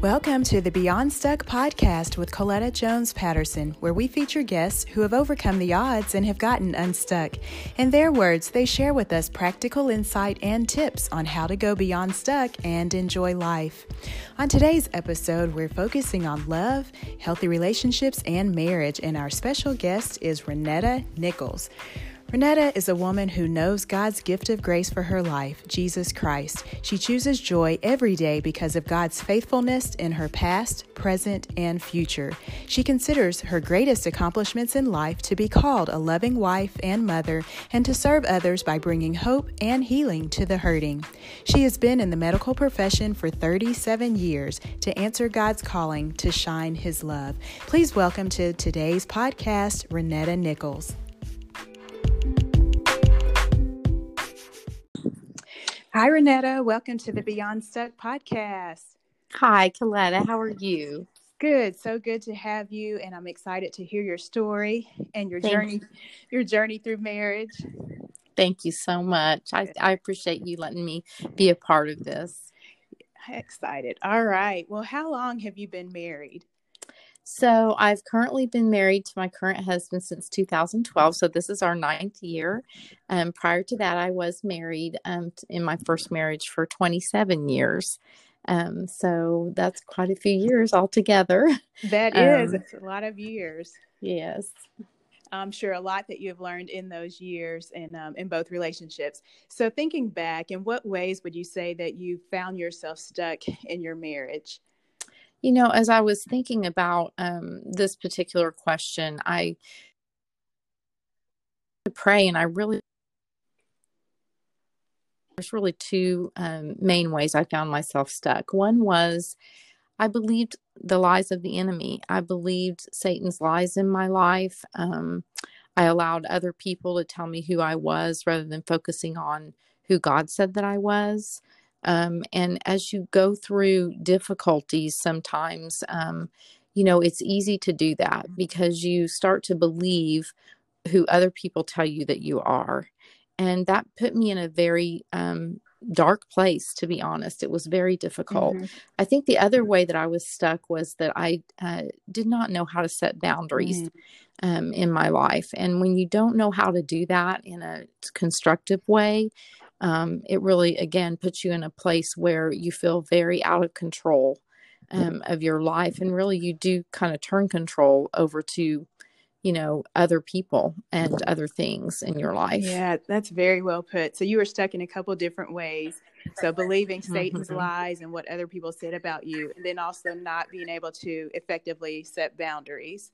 Welcome to the Beyond Stuck podcast with Coletta Jones Patterson, where we feature guests who have overcome the odds and have gotten unstuck. In their words, they share with us practical insight and tips on how to go beyond stuck and enjoy life. On today's episode, we're focusing on love, healthy relationships, and marriage, and our special guest is Renetta Nichols. Renetta is a woman who knows God's gift of grace for her life, Jesus Christ. She chooses joy every day because of God's faithfulness in her past, present, and future. She considers her greatest accomplishments in life to be called a loving wife and mother and to serve others by bringing hope and healing to the hurting. She has been in the medical profession for 37 years to answer God's calling to shine His love. Please welcome to today's podcast, Renetta Nichols. Hi, Renetta. Welcome to the Beyond Stuck podcast. Hi, Coletta. How are you? Good. So good to have you, and I'm excited to hear your story and your Thank journey, you. your journey through marriage. Thank you so much. I, I appreciate you letting me be a part of this. Excited. All right. Well, how long have you been married? So I've currently been married to my current husband since 2012. So this is our ninth year. Um, prior to that, I was married um, in my first marriage for 27 years. Um, so that's quite a few years altogether. That is, um, a lot of years. Yes. I'm sure a lot that you have learned in those years and um, in both relationships. So, thinking back, in what ways would you say that you found yourself stuck in your marriage? You know, as I was thinking about um, this particular question, I pray and I really there's really two um, main ways I found myself stuck. One was I believed the lies of the enemy. I believed Satan's lies in my life. Um, I allowed other people to tell me who I was rather than focusing on who God said that I was. Um, and as you go through difficulties, sometimes, um, you know, it's easy to do that because you start to believe who other people tell you that you are. And that put me in a very um, dark place, to be honest. It was very difficult. Mm-hmm. I think the other way that I was stuck was that I uh, did not know how to set boundaries. Mm-hmm. Um, in my life. And when you don't know how to do that in a constructive way, um, it really again puts you in a place where you feel very out of control um, of your life and really you do kind of turn control over to you know other people and other things in your life. Yeah that's very well put. So you were stuck in a couple different ways. So believing satan's mm-hmm. lies and what other people said about you and then also not being able to effectively set boundaries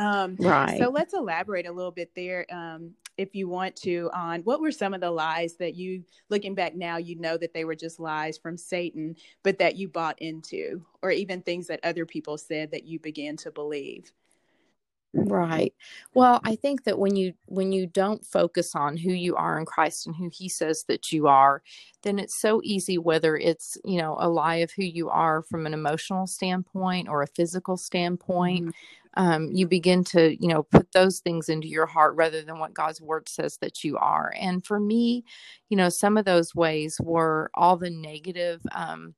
um, right. So let's elaborate a little bit there, um, if you want to, on what were some of the lies that you, looking back now, you know that they were just lies from Satan, but that you bought into, or even things that other people said that you began to believe. Right. Well, I think that when you when you don't focus on who you are in Christ and who he says that you are, then it's so easy whether it's, you know, a lie of who you are from an emotional standpoint or a physical standpoint. Mm-hmm um, you begin to you know put those things into your heart rather than what god's word says that you are and for me you know some of those ways were all the negative um,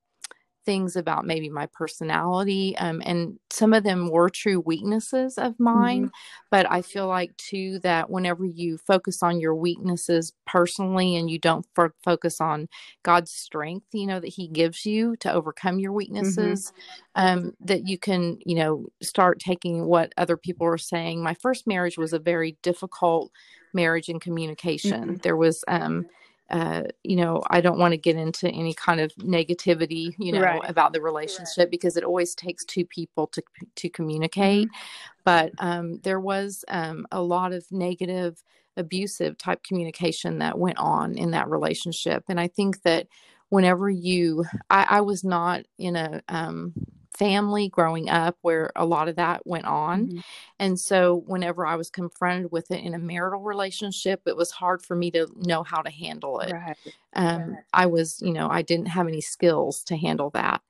things about maybe my personality um, and some of them were true weaknesses of mine mm-hmm. but i feel like too that whenever you focus on your weaknesses personally and you don't f- focus on god's strength you know that he gives you to overcome your mm-hmm. weaknesses mm-hmm. um, that you can you know start taking what other people are saying my first marriage was a very difficult marriage and communication mm-hmm. there was um, uh, you know, I don't want to get into any kind of negativity, you know, right. about the relationship right. because it always takes two people to to communicate. Mm-hmm. But um, there was um, a lot of negative, abusive type communication that went on in that relationship, and I think that whenever you, I, I was not in a um, family growing up where a lot of that went on. Mm-hmm. And so whenever I was confronted with it in a marital relationship, it was hard for me to know how to handle it. Right. Um, right. I was, you know, I didn't have any skills to handle that.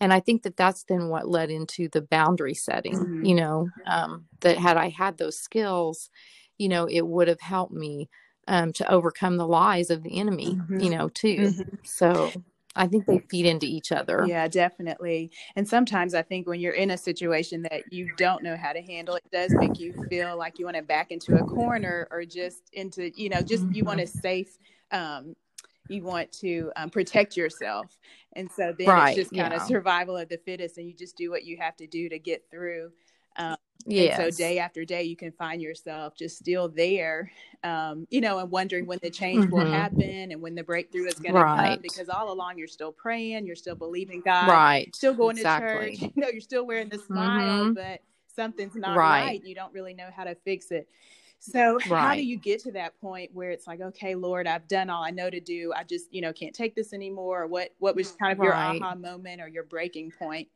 And I think that that's then what led into the boundary setting, mm-hmm. you know, um, that had I had those skills, you know, it would have helped me um, to overcome the lies of the enemy, mm-hmm. you know, too. Mm-hmm. So I think they feed into each other. Yeah, definitely. And sometimes I think when you're in a situation that you don't know how to handle, it does make you feel like you want to back into a corner or just into, you know, just you want a safe, um, you want to um, protect yourself. And so then right, it's just kind yeah. of survival of the fittest, and you just do what you have to do to get through. Um, yeah. So day after day, you can find yourself just still there, um, you know, and wondering when the change mm-hmm. will happen and when the breakthrough is going right. to come. Because all along, you're still praying, you're still believing God, right? Still going exactly. to church. You know, you're still wearing the smile, mm-hmm. but something's not right. right. You don't really know how to fix it. So right. how do you get to that point where it's like, okay, Lord, I've done all I know to do. I just, you know, can't take this anymore. Or what what was kind of your aha moment or your breaking point?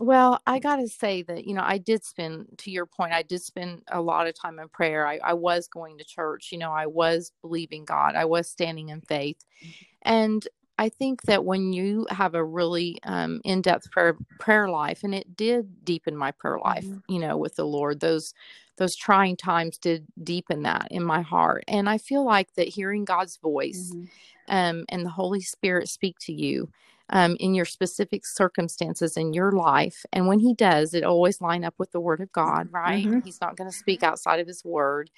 Well, I got to say that, you know, I did spend, to your point, I did spend a lot of time in prayer. I, I was going to church, you know, I was believing God, I was standing in faith. Mm-hmm. And I think that when you have a really um, in-depth prayer prayer life, and it did deepen my prayer life, mm-hmm. you know, with the Lord. Those those trying times did deepen that in my heart, and I feel like that hearing God's voice mm-hmm. um, and the Holy Spirit speak to you um, in your specific circumstances in your life. And when he does, it always line up with the word of God, right? Mm-hmm. He's not going to speak outside of his word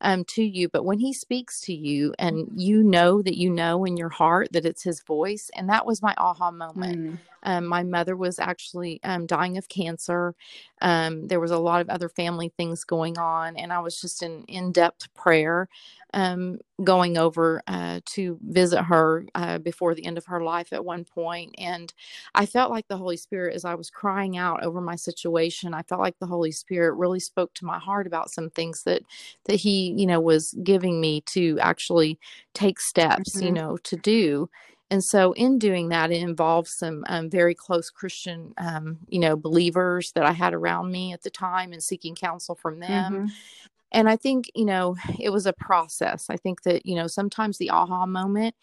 um, to you. But when he speaks to you and you know that you know in your heart that it's his voice, and that was my aha moment. Mm. Um, my mother was actually um, dying of cancer. Um, there was a lot of other family things going on, and I was just in in depth prayer, um, going over uh, to visit her uh, before the end of her life at one point, and I felt like the Holy Spirit, as I was crying out over my situation, I felt like the Holy Spirit really spoke to my heart about some things that that He, you know, was giving me to actually take steps, mm-hmm. you know, to do and so in doing that it involves some um, very close christian um, you know believers that i had around me at the time and seeking counsel from them mm-hmm. and i think you know it was a process i think that you know sometimes the aha moment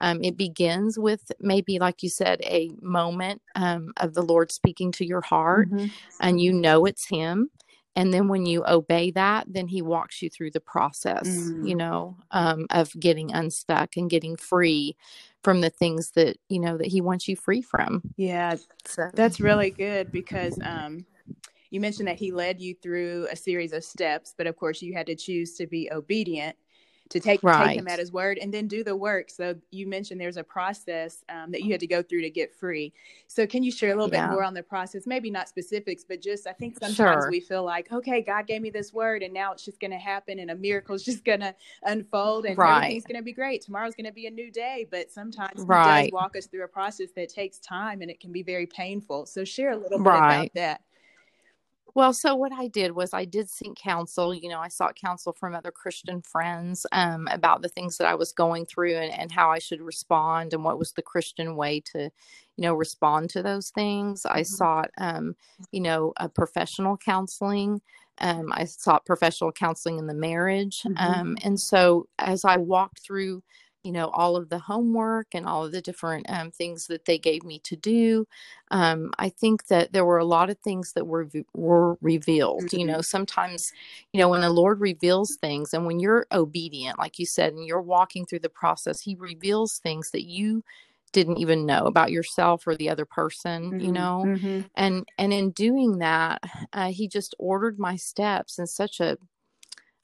um, it begins with maybe like you said a moment um, of the lord speaking to your heart mm-hmm. and you know it's him and then when you obey that then he walks you through the process mm. you know um, of getting unstuck and getting free from the things that you know that he wants you free from yeah so. that's really good because um, you mentioned that he led you through a series of steps but of course you had to choose to be obedient to take right. take him at his word and then do the work. So you mentioned there's a process um, that you had to go through to get free. So can you share a little yeah. bit more on the process? Maybe not specifics, but just I think sometimes sure. we feel like, okay, God gave me this word, and now it's just going to happen, and a miracle is just going to unfold, and right. everything's going to be great. Tomorrow's going to be a new day, but sometimes right. He does walk us through a process that takes time, and it can be very painful. So share a little bit right. about that. Well, so what I did was I did seek counsel. You know, I sought counsel from other Christian friends um, about the things that I was going through and, and how I should respond and what was the Christian way to, you know, respond to those things. I mm-hmm. sought, um, you know, a professional counseling. Um, I sought professional counseling in the marriage. Mm-hmm. Um, and so as I walked through you know all of the homework and all of the different um, things that they gave me to do um, i think that there were a lot of things that were were revealed mm-hmm. you know sometimes you know when the lord reveals things and when you're obedient like you said and you're walking through the process he reveals things that you didn't even know about yourself or the other person mm-hmm. you know mm-hmm. and and in doing that uh, he just ordered my steps in such a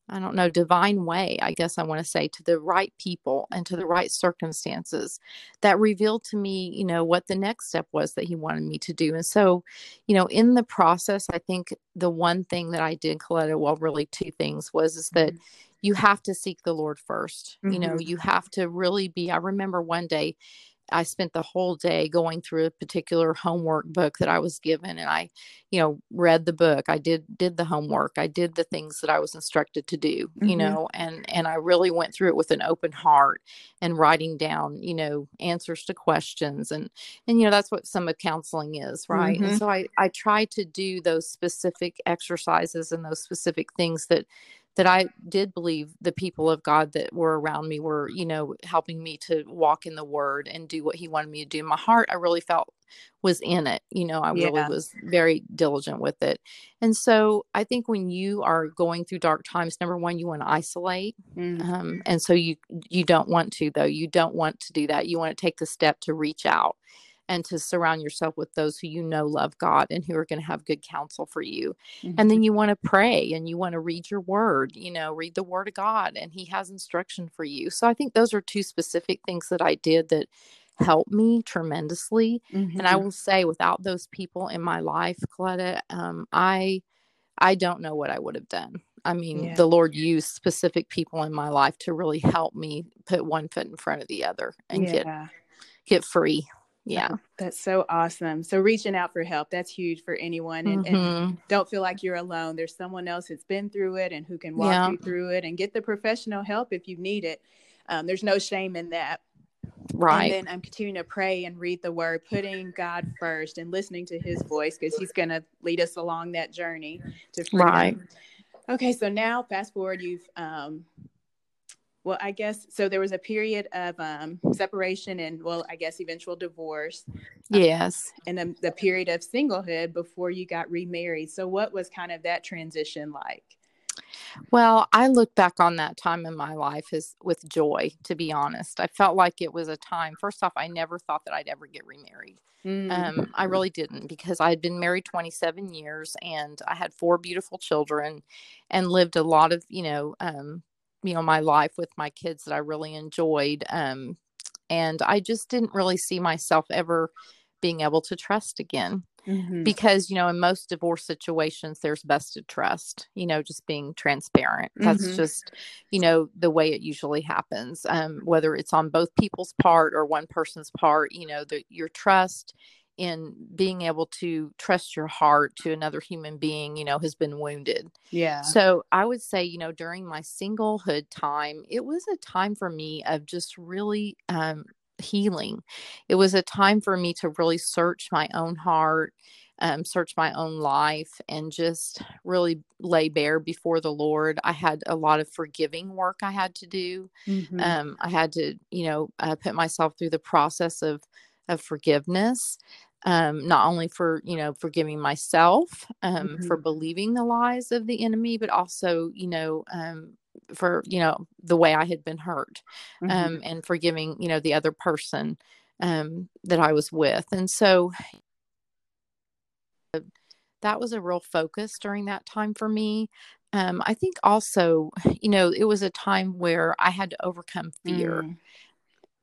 I don't know, divine way, I guess I want to say, to the right people and to the right circumstances that revealed to me, you know, what the next step was that he wanted me to do. And so, you know, in the process, I think the one thing that I did, Coletta, well, really two things was is that mm-hmm. you have to seek the Lord 1st mm-hmm. You know, mm-hmm. you have to really be. I remember one day I spent the whole day going through a particular homework book that I was given and I, you know, read the book. I did did the homework. I did the things that I was instructed to do, mm-hmm. you know, and and I really went through it with an open heart and writing down, you know, answers to questions and and you know that's what some of counseling is, right? Mm-hmm. And so I I try to do those specific exercises and those specific things that that I did believe the people of God that were around me were, you know, helping me to walk in the word and do what he wanted me to do. My heart, I really felt was in it. You know, I yeah. really was very diligent with it. And so I think when you are going through dark times, number one, you want to isolate. Mm-hmm. Um, and so you you don't want to though. You don't want to do that. You want to take the step to reach out and to surround yourself with those who you know love God and who are going to have good counsel for you. Mm-hmm. And then you want to pray and you want to read your word, you know, read the word of God and he has instruction for you. So I think those are two specific things that I did that helped me tremendously. Mm-hmm. And I mm-hmm. will say without those people in my life, Coletta, um, I I don't know what I would have done. I mean, yeah. the Lord used specific people in my life to really help me put one foot in front of the other and yeah. get get free yeah. that's so awesome. So reaching out for help that's huge for anyone and, mm-hmm. and, don't feel like you're alone. There's someone else that's been through it and who can walk yeah. you through it and get the professional help if you need it. Um, there's no shame in that. Right. and then i'm continuing to pray and read the word putting god first and listening to his voice because he's going to lead us along that journey to freedom. right. Okay so now fast forward you've um, well i guess so there was a period of um, separation and well i guess eventual divorce um, yes. and then the period of singlehood before you got remarried. So what was kind of that transition like? Well i look back on that time in my life as with joy to be honest. I felt like it was a time first off i never thought that i'd ever get remarried. Mm. um, i really didn't because i had been married 27 years and i had four beautiful children and lived a lot of you know um, you know my life with my kids that I really enjoyed um and I just didn't really see myself ever being able to trust again mm-hmm. because you know in most divorce situations there's vested trust you know just being transparent that's mm-hmm. just you know the way it usually happens um, whether it's on both people's part or one person's part you know the, your trust in being able to trust your heart to another human being, you know, has been wounded. Yeah. So I would say, you know, during my singlehood time, it was a time for me of just really um, healing. It was a time for me to really search my own heart, um, search my own life, and just really lay bare before the Lord. I had a lot of forgiving work I had to do. Mm-hmm. Um, I had to, you know, uh, put myself through the process of of forgiveness um, not only for you know forgiving myself um, mm-hmm. for believing the lies of the enemy but also you know um, for you know the way i had been hurt mm-hmm. Um, and forgiving you know the other person um, that i was with and so that was a real focus during that time for me um, i think also you know it was a time where i had to overcome fear mm.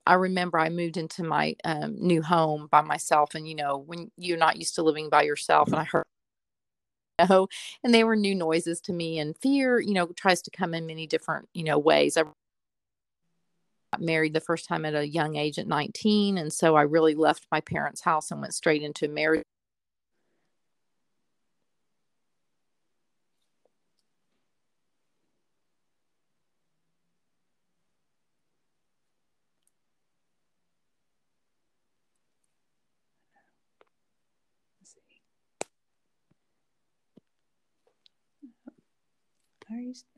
I remember I moved into my um, new home by myself, and you know, when you're not used to living by yourself, and I heard, you know, and they were new noises to me, and fear, you know, tries to come in many different, you know, ways. I got married the first time at a young age at 19, and so I really left my parents' house and went straight into marriage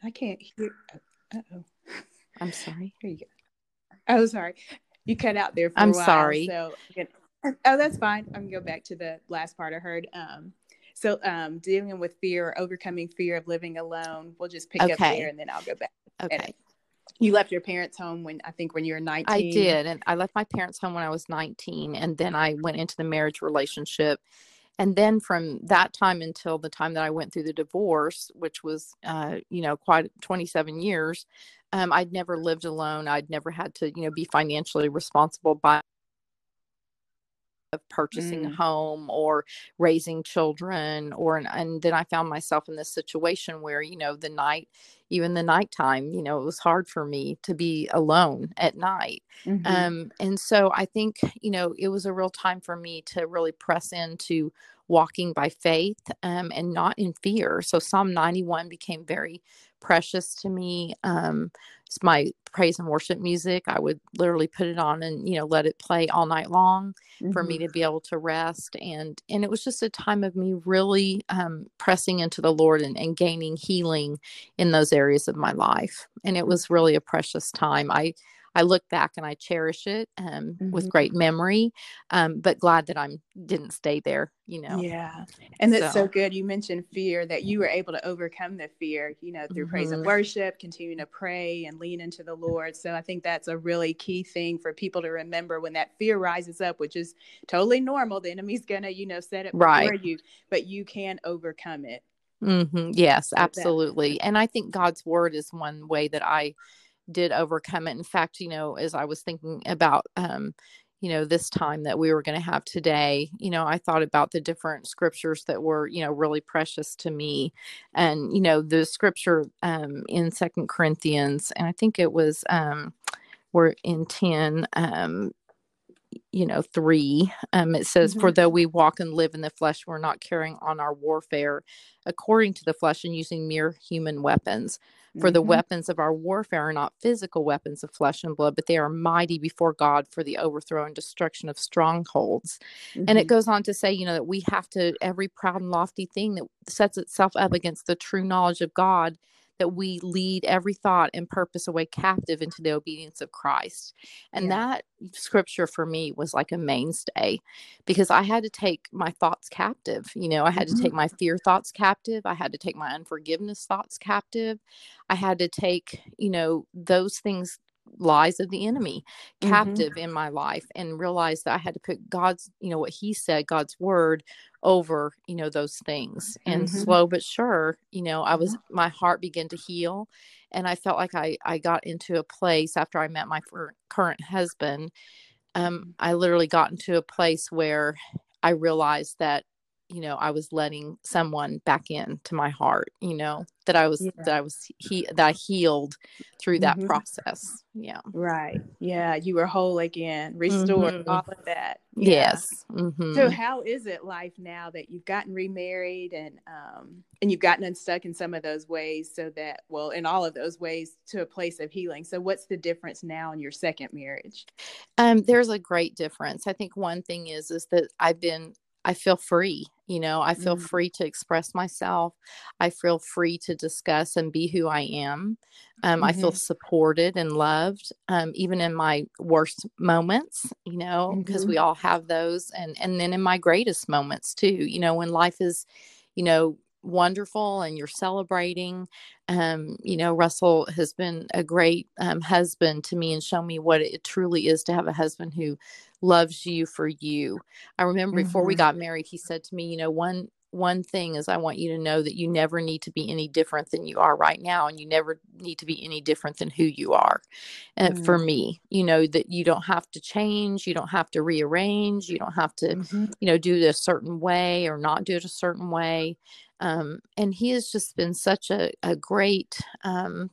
I can't hear. Uh oh. I'm sorry. Here you go. Oh, sorry. You cut out there. I'm while, sorry. So, oh, that's fine. I'm gonna go back to the last part I heard. Um, so, um, dealing with fear, or overcoming fear of living alone. We'll just pick okay. up there, and then I'll go back. Okay. You left your parents' home when I think when you were 19. I did, and I left my parents' home when I was 19, and then I went into the marriage relationship and then from that time until the time that I went through the divorce, which was, uh, you know, quite 27 years, um, I'd never lived alone. I'd never had to, you know, be financially responsible by of purchasing mm. a home or raising children or and then i found myself in this situation where you know the night even the nighttime you know it was hard for me to be alone at night mm-hmm. um and so i think you know it was a real time for me to really press into walking by faith um, and not in fear so psalm 91 became very precious to me. Um, it's my praise and worship music. I would literally put it on and you know let it play all night long mm-hmm. for me mm-hmm. to be able to rest and and it was just a time of me really um, pressing into the Lord and, and gaining healing in those areas of my life. And it was really a precious time. I I look back and I cherish it um, mm-hmm. with great memory, um, but glad that I'm didn't stay there. You know. Yeah, and that's so, so good. You mentioned fear that you were able to overcome the fear. You know, through mm-hmm. praise and mm-hmm. worship, continuing to pray and lean into the Lord. So I think that's a really key thing for people to remember when that fear rises up, which is totally normal. The enemy's gonna, you know, set it right. before you, but you can overcome it. Mm-hmm. Yes, absolutely. And I think God's word is one way that I did overcome it. In fact, you know, as I was thinking about, um, you know, this time that we were going to have today, you know, I thought about the different scriptures that were, you know, really precious to me. And, you know, the scripture um, in Second Corinthians, and I think it was, um, we're in 10, um, you know, three, um, it says, mm-hmm. For though we walk and live in the flesh, we're not carrying on our warfare according to the flesh and using mere human weapons. For mm-hmm. the weapons of our warfare are not physical weapons of flesh and blood, but they are mighty before God for the overthrow and destruction of strongholds. Mm-hmm. And it mm-hmm. goes on to say, you know, that we have to, every proud and lofty thing that sets itself up against the true knowledge of God that we lead every thought and purpose away captive into the obedience of Christ. And yeah. that scripture for me was like a mainstay because I had to take my thoughts captive. You know, I had mm-hmm. to take my fear thoughts captive. I had to take my unforgiveness thoughts captive. I had to take, you know, those things lies of the enemy mm-hmm. captive mm-hmm. in my life and realized that I had to put God's, you know, what he said, God's word over, you know, those things. And mm-hmm. slow but sure, you know, I was my heart began to heal and I felt like I I got into a place after I met my current husband. Um mm-hmm. I literally got into a place where I realized that you know i was letting someone back in to my heart you know that i was yeah. that i was he that i healed through that mm-hmm. process yeah right yeah you were whole again restored mm-hmm. all of that yeah. yes mm-hmm. so how is it life now that you've gotten remarried and um and you've gotten unstuck in some of those ways so that well in all of those ways to a place of healing so what's the difference now in your second marriage um there's a great difference i think one thing is is that i've been I feel free. You know, I feel mm free to express myself. I feel free to discuss and be who I am. Um, mm-hmm. I feel mm-hmm. supported and loved, um, even in my worst moments. You know, because mm-hmm. we all have those, and and then in my greatest moments too. You know, when life is, you know, wonderful and you're celebrating. Um, you know, Russell has been a great um, husband to me and shown me what it truly is to have a husband who loves you for you. I remember mm-hmm. before we mm-hmm. got married, he said to me, you know, one one thing is I want you to know that you never need to be any different than you are right now and you never need to be any different than who you are. And mm-hmm. for me, you know that you don't have to change, you don't have to rearrange, you don't have to, mm-hmm. you know, do it a certain way or not do it a certain way. Um, and he has just been such a, a great um,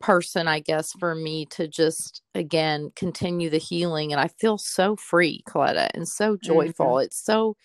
person, I guess, for me to just again continue the healing. And I feel so free, Coletta, and so joyful. Mm-hmm. It's so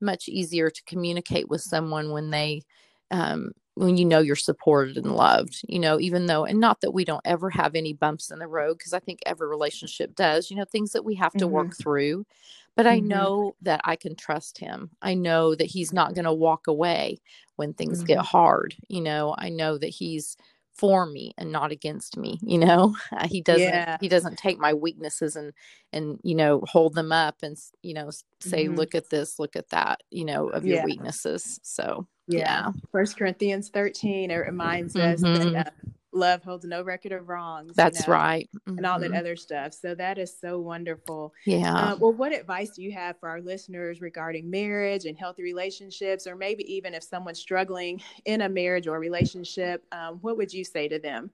much easier to communicate with someone when they um, when you know you're supported and loved, you know, even though, and not that we don't ever have any bumps in the road, because I think every relationship does, you know, things that we have to mm-hmm. work through. But mm-hmm. I know that I can trust him. I know that he's not going to walk away when things mm-hmm. get hard. You know, I know that he's for me and not against me you know he doesn't yeah. he doesn't take my weaknesses and and you know hold them up and you know say mm-hmm. look at this look at that you know of your yeah. weaknesses so yeah first corinthians 13 it reminds mm-hmm. us that uh, love holds no record of wrongs. That's you know, right. Mm-hmm. And all that mm-hmm. other stuff. So that is so wonderful. Yeah. Uh, well, what advice do you have for our listeners regarding marriage and healthy relationships, or maybe even if someone's struggling in a marriage or relationship, um, what would you say to them?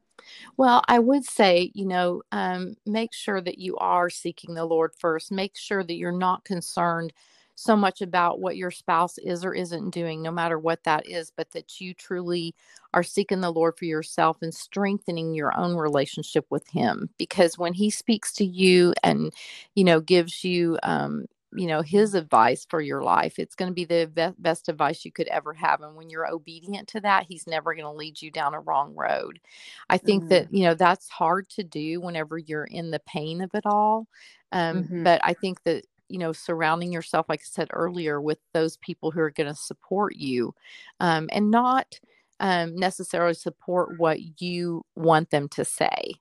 Well, I would say, you know, um, make sure that you are seeking the Lord first. Make sure that you're not concerned so much about what your spouse is or isn't doing, no matter what that is, but that you truly are seeking the Lord for yourself and strengthening your own relationship with Him. Because when He speaks to you and, you know, gives you, um, you know his advice for your life it's going to be the be- best advice you could ever have and when you're obedient to that he's never going to lead you down a wrong road i think mm-hmm. that you know that's hard to do whenever you're in the pain of it all um, mm-hmm. but i think that you know surrounding yourself like i said earlier with those people who are going to support you um, and not um, necessarily support what you want them to say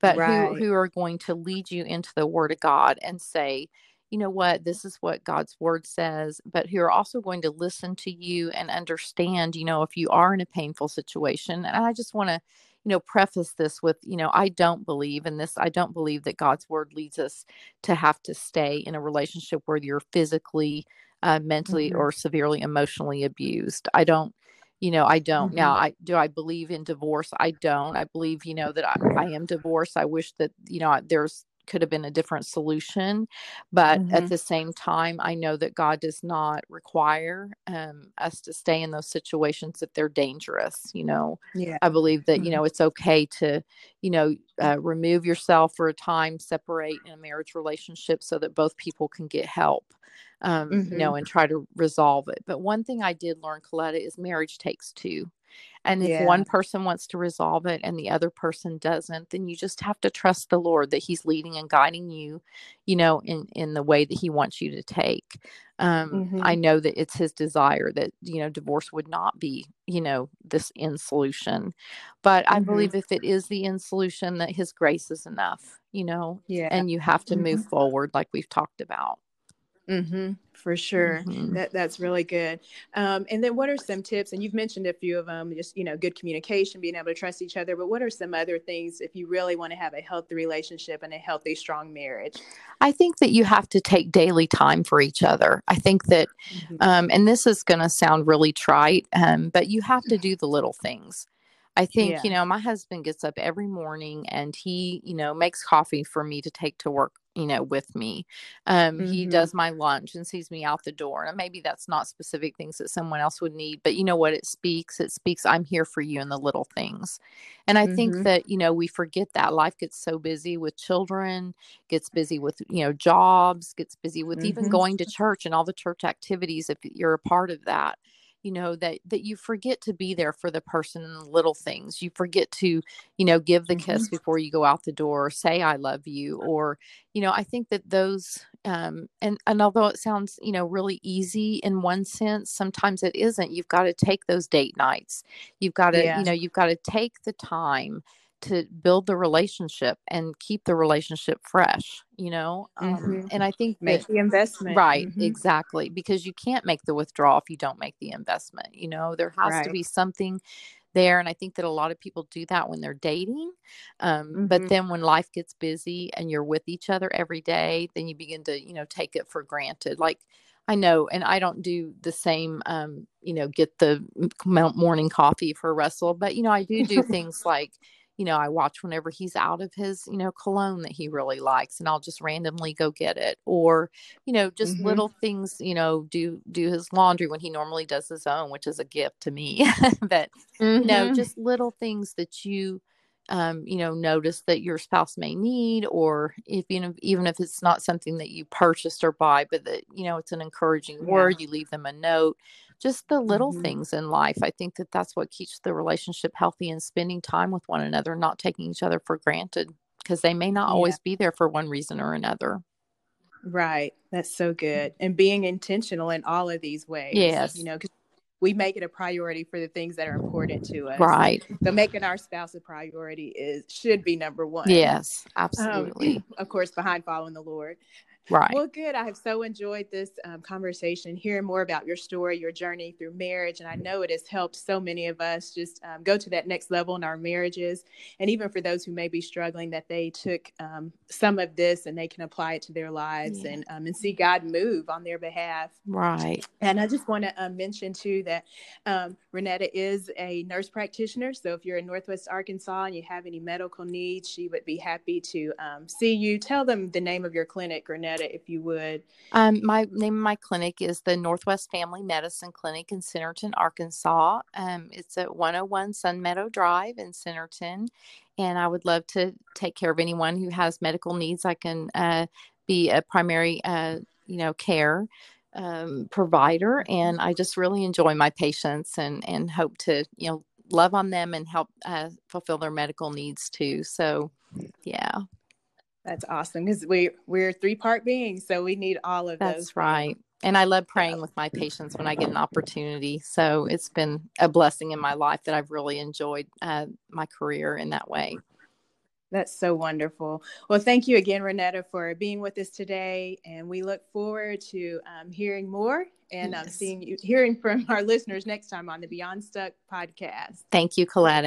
but right. who, who are going to lead you into the word of god and say you know what, this is what God's word says, but who are also going to listen to you and understand, you know, if you are in a painful situation. And I just want to, you know, preface this with, you know, I don't believe in this. I don't believe that God's word leads us to have to stay in a relationship where you're physically, uh, mentally, mm-hmm. or severely emotionally abused. I don't you know i don't mm-hmm. now i do i believe in divorce i don't i believe you know that I, I, am divorced i wish that you know there's could have been a different solution but mm-hmm. at the same time i know that god does not require um, us to stay in those situations if they're dangerous you know yeah i believe that mm-hmm. you know it's okay to you know uh, remove yourself for a time separate in a marriage relationship so that both people can get help um, mm-hmm. you know and try to resolve it but one thing i did learn coletta is marriage takes two and if yeah. one person wants to resolve it and the other person doesn't, then you just have to trust the Lord that He's leading and guiding you, you know, in in the way that He wants you to take. Um, mm-hmm. I know that it's His desire that you know divorce would not be, you know, this end solution, but mm-hmm. I believe if it is the end solution, that His grace is enough, you know. Yeah. And you have to mm-hmm. move forward, like we've talked about. Mm-hmm, for sure. Mm-hmm. That that's really good. Um, and then, what are some tips? And you've mentioned a few of them. Just you know, good communication, being able to trust each other. But what are some other things if you really want to have a healthy relationship and a healthy, strong marriage? I think that you have to take daily time for each other. I think that, mm-hmm. um, and this is going to sound really trite, um, but you have to do the little things. I think, yeah. you know, my husband gets up every morning and he, you know, makes coffee for me to take to work you know with me um mm-hmm. he does my lunch and sees me out the door and maybe that's not specific things that someone else would need but you know what it speaks it speaks i'm here for you in the little things and i mm-hmm. think that you know we forget that life gets so busy with children gets busy with you know jobs gets busy with mm-hmm. even going to church and all the church activities if you're a part of that you know that that you forget to be there for the person in the little things you forget to you know give the mm-hmm. kiss before you go out the door say i love you or you know i think that those um and and although it sounds you know really easy in one sense sometimes it isn't you've got to take those date nights you've got to yeah. you know you've got to take the time to build the relationship and keep the relationship fresh you know um, mm-hmm. and i think make that, the investment right mm-hmm. exactly because you can't make the withdrawal if you don't make the investment you know there has right. to be something there and i think that a lot of people do that when they're dating um, mm-hmm. but then when life gets busy and you're with each other every day then you begin to you know take it for granted like I know, and I don't do the same, um, you know, get the morning coffee for Russell, but you know, I do do things like, you know, I watch whenever he's out of his, you know, cologne that he really likes and I'll just randomly go get it or, you know, just mm-hmm. little things, you know, do do his laundry when he normally does his own, which is a gift to me. but mm-hmm. you know, mm-hmm. just little things that you um, you know, notice that your spouse may need, or if you know, even if it's not something that you purchased or buy, but that you know, it's an encouraging yeah. word, you leave them a note just the little mm-hmm. things in life. I think that that's what keeps the relationship healthy and spending time with one another, not taking each other for granted because they may not yeah. always be there for one reason or another. Right. That's so good. And being intentional in all of these ways. Yes. You know, because we make it a priority for the things that are important to us. Right. So making our spouse a priority is should be number one. Yes, absolutely. Um, of course, behind following the Lord. Right. Well, good. I have so enjoyed this um, conversation, hearing more about your story, your journey through marriage. And I know it has helped so many of us just um, go to that next level in our marriages. And even for those who may be struggling, that they took um, some of this and they can apply it to their lives yeah. and, um, and see God move on their behalf. Right. And I just want to um, mention, too, that um, Renetta is a nurse practitioner. So if you're in Northwest Arkansas and you have any medical needs, she would be happy to see you. Tell them the name of your clinic, Renetta if you would. Um, my name of my clinic is the Northwest Family Medicine Clinic in Centerton, Arkansas. Um, it's at 101 Sun Meadow Drive in Centerton. And I would love to take care of anyone who has medical needs. I can uh, be a primary uh, you know, care um, provider, and I just really enjoy my patients and and hope to you know love on them and help uh, fulfill their medical needs too. So, yeah. That's awesome because we we're three part beings, so we need all of That's those. That's right. And I love praying with my patients when I get an opportunity. So it's been a blessing in my life that I've really enjoyed uh, my career in that way. That's so wonderful. Well, thank you again, Renetta, for being with us today, and we look forward to um, hearing more and um, yes. um, seeing you, hearing from our listeners next time on the Beyond Stuck podcast. Thank you, Coletta.